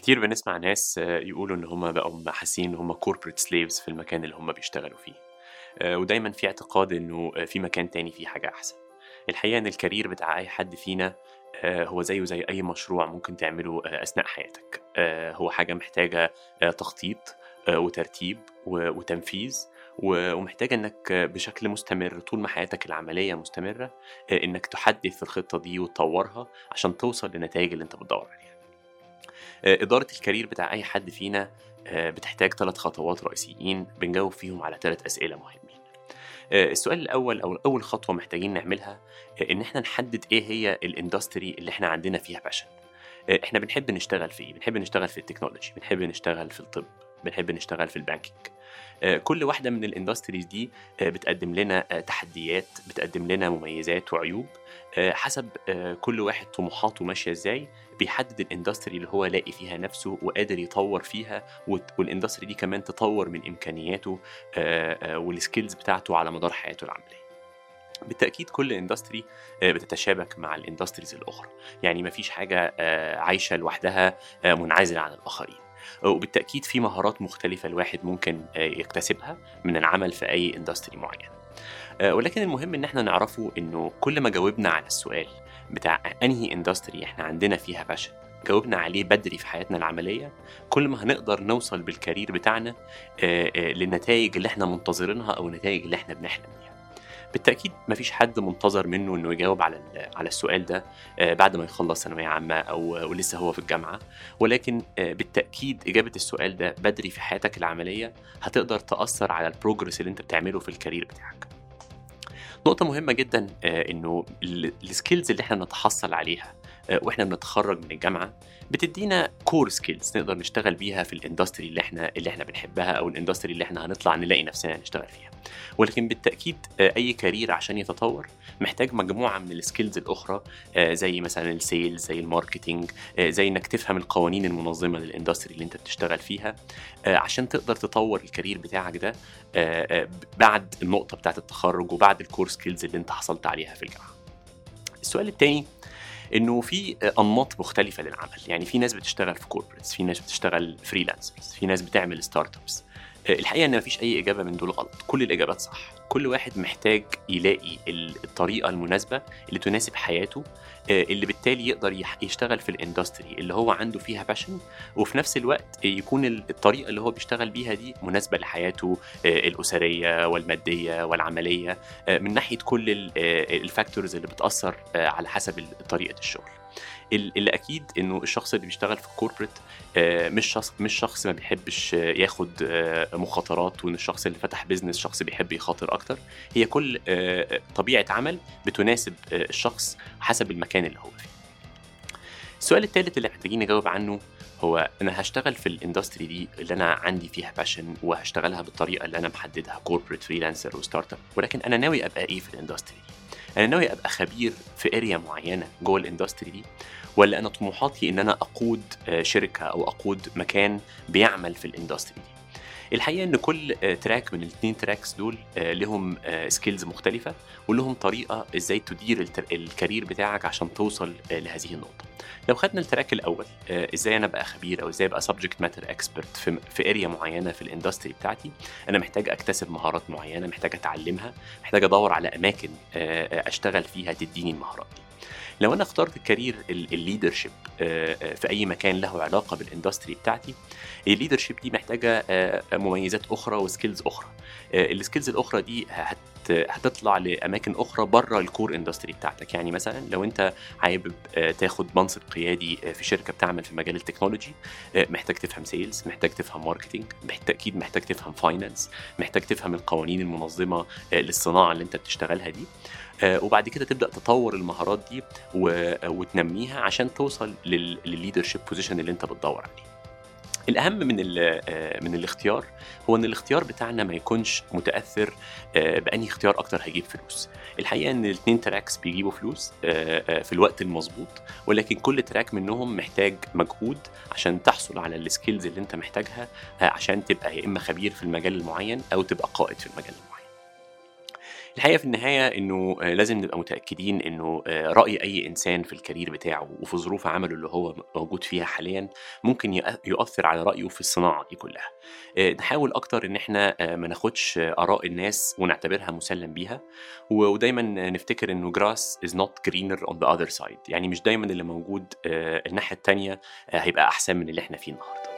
كتير بنسمع ناس آه، يقولوا إن هم بقوا حاسين إن هم corporate slaves في المكان اللي هم بيشتغلوا فيه. آه، ودايما في اعتقاد إنه آه، في مكان تاني فيه حاجة أحسن. الحقيقة إن الكارير بتاع أي حد فينا هو زيه زي أي مشروع ممكن تعمله أثناء حياتك. هو حاجة محتاجة آه، تخطيط وترتيب وتنفيذ و- ومحتاجة إنك بشكل مستمر طول ما حياتك العملية مستمرة آه، إنك تحدث الخطة دي وتطورها عشان توصل للنتائج اللي أنت بتدور عليها. إدارة ال career بتاع أي حد فينا آه، بتحتاج ثلاث خطوات رئيسيين بنجاوب فيهم على ثلاث أسئلة مهمين. آه، السؤال الأول أو أول خطوة محتاجين نعملها آه، إن إحنا نحدد إيه هي ال industry اللي إحنا عندنا فيها passion. آه، إحنا بنحب نشتغل في إيه؟ بنحب نشتغل في ال technology، بنحب نشتغل في الطب، بنحب نشتغل في ال banking. آه، كل واحدة من ال industries دي آه، بتقدم لنا آه، تحديات بتقدم لنا مميزات وعيوب. حسب كل واحد طموحاته ماشية إزاي بيحدد ال industry اللي هو لاقي فيها نفسه وقادر يطور فيها وال industry دي كمان تطور من إمكانياته وال skills بتاعته على مدار حياته العملية. بالتأكيد كل industry بتتشابك مع ال industries الأخرى. يعني مفيش حاجة عايشة لوحدها منعزلة عن الآخرين. وبالتأكيد في مهارات مختلفة الواحد ممكن آه، يكتسبها من العمل في أي industry معين. آه، ولكن المهم إن إحنا نعرفه إنه كل ما جاوبنا على السؤال بتاع أنهي industry إحنا عندنا فيها passion جاوبنا عليه بدري في حياتنا العملية كل ما هنقدر نوصل بال career بتاعنا آه، للنتائج اللي إحنا منتظرينها أو النتائج اللي إحنا بنحلم بيها. بالتأكيد مفيش حد منتظر منه إنه يجاوب على على السؤال ده آه، بعد ما يخلص ثانوية عامة أو ولسه هو في الجامعة ولكن آه، بالتأكيد إجابة السؤال ده بدري في حياتك العملية هتقدر تأثر على ال progress اللي أنت بتعمله في ال career بتاعك نقطة مهمة جدا آه، إنه ال- ال skills اللي إحنا بنتحصل عليها وإحنا بنتخرج من الجامعة بتدينا core skills نقدر نشتغل بيها في ال industry اللي إحنا اللي إحنا بنحبها أو ال industry اللي إحنا هنطلع نلاقي نفسنا نشتغل فيها. ولكن بالتأكيد آه، أي career عشان يتطور محتاج مجموعة من ال skills الأخرى آه، زي مثلا ال sales زي ال marketing آه، زي إنك تفهم القوانين المنظمة لل industry اللي أنت بتشتغل فيها عشان تقدر تطور ال career بتاعك ده بعد النقطة بتاعت التخرج وبعد ال core skills اللي أنت حصلت عليها في الجامعة. السؤال التاني إنه في أنماط مختلفة للعمل يعني في ناس بتشتغل في corporates في ناس بتشتغل freelancers في ناس بتعمل startups الحقيقة إن مفيش أي إجابة من دول غلط. كل الإجابات صح. كل واحد محتاج يلاقي ال- الطريقة المناسبة اللي تناسب حياته آه، اللي بالتالي يقدر يشتغل في ال industry اللي هو عنده فيها passion وفي نفس الوقت يكون ال- الطريقة اللي هو بيشتغل بيها دي مناسبة لحياته آه، الأسرية والمادية والعملية آه، من ناحية كل ال- ال factors اللي بتأثر على حسب طريقة الشغل. ال- اللي أكيد إنه الشخص اللي بيشتغل في ال corporate مش شخص مش شخص ما بيحبش ياخد مخاطرات وإن الشخص اللي فتح business شخص بيحب يخاطر أكتر. هي كل آه، طبيعة عمل بتناسب آه، الشخص حسب المكان اللي هو فيه. السؤال الثالث اللي محتاجين نجاوب عنه هو أنا هشتغل في ال industry دي اللي أنا عندي فيها passion وهشتغلها بالطريقة اللي أنا محددها corporate freelancer و startup ولكن أنا ناوي أبقى إيه في ال industry دي؟ أنا ناوي أبقى خبير في area معينة جوه ال industry دي ولا أنا طموحاتي إن أنا أقود آه، شركة أو أقود مكان بيعمل في ال industry دي؟ الحقيقة إن كل آه، track من الاثنين tracks دول آه، لهم skills مختلفة ولهم طريقة إزاي تدير ال career بتاعك عشان توصل آه، لهذه النقطة. لو خدنا ال track الأول آه، إزاي أنا أبقى خبير أو إزاي أبقى subject matter expert في في area معينة في ال industry بتاعتي أنا محتاج أكتسب مهارات معينة محتاج أتعلمها محتاج أدور على أماكن آه، آه، أشتغل فيها تديني المهارات دي. لو أنا اخترت ال career ال leadership في أي مكان له علاقة بال industry بتاعتي ال leadership دي محتاجة مميزات أخرى و skills أخرى. ال skills الأخرى دي هتطلع لأماكن أخرى بره ال core industry بتاعتك. يعني مثلا لو أنت حابب آه، تاخد منصب قيادي آه، في شركة بتعمل في مجال ال technology آه، محتاج تفهم sales محتاج تفهم marketing بالتاكيد محتاج تفهم finance محتاج تفهم القوانين المنظمة للصناعة اللي أنت بتشتغلها دي. وبعد كده تبدأ تطور المهارات دي وتنميها عشان توصل للل leadership position اللي أنت بتدور عليه. الأهم من آه، من الاختيار هو إن الاختيار بتاعنا ما يكونش متأثر آه، بأني اختيار أكتر هيجيب فلوس. الحقيقة إن الاثنين tracks بيجيبوا فلوس آه، في الوقت المظبوط ولكن كل track منهم محتاج مجهود عشان تحصل على ال skills اللي أنت محتاجها عشان تبقى يا إما خبير في المجال المعين أو تبقى قائد في المجال المعين. الحقيقة في النهاية إنه آه، لازم نبقى متأكدين إنه آه، رأي أي إنسان في ال career بتاعه وفي ظروف عمله اللي هو موجود فيها حاليا ممكن يؤثر على رأيه في الصناعة دي كلها. آه، نحاول أكتر إن إحنا ما ناخدش آراء الناس ونعتبرها مسلم بيها ودايما نفتكر إنه grass is not greener on the other side. يعني مش دايما اللي موجود الناحية التانية آه، هيبقى أحسن من اللي إحنا فيه النهارده.